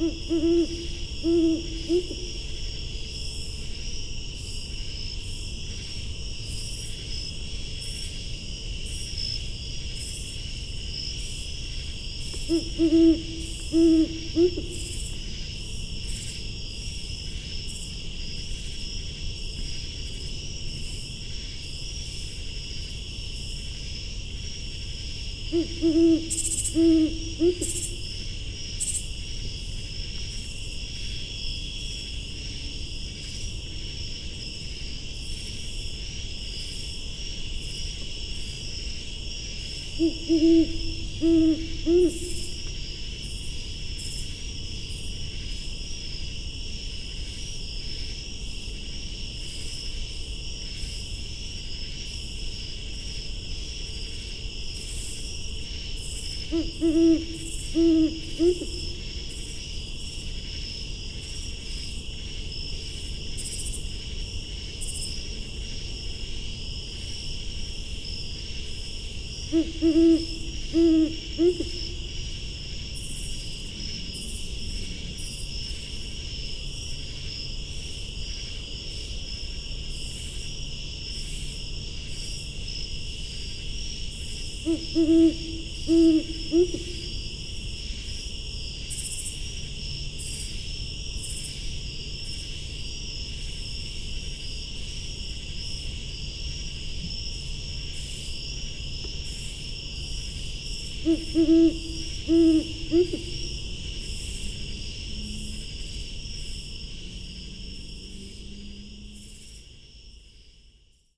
Mm-hmm. Mm-hmm. mm-hmm. mm-hmm. Mm-hmm. 嗯嗯嗯嗯嗯嗯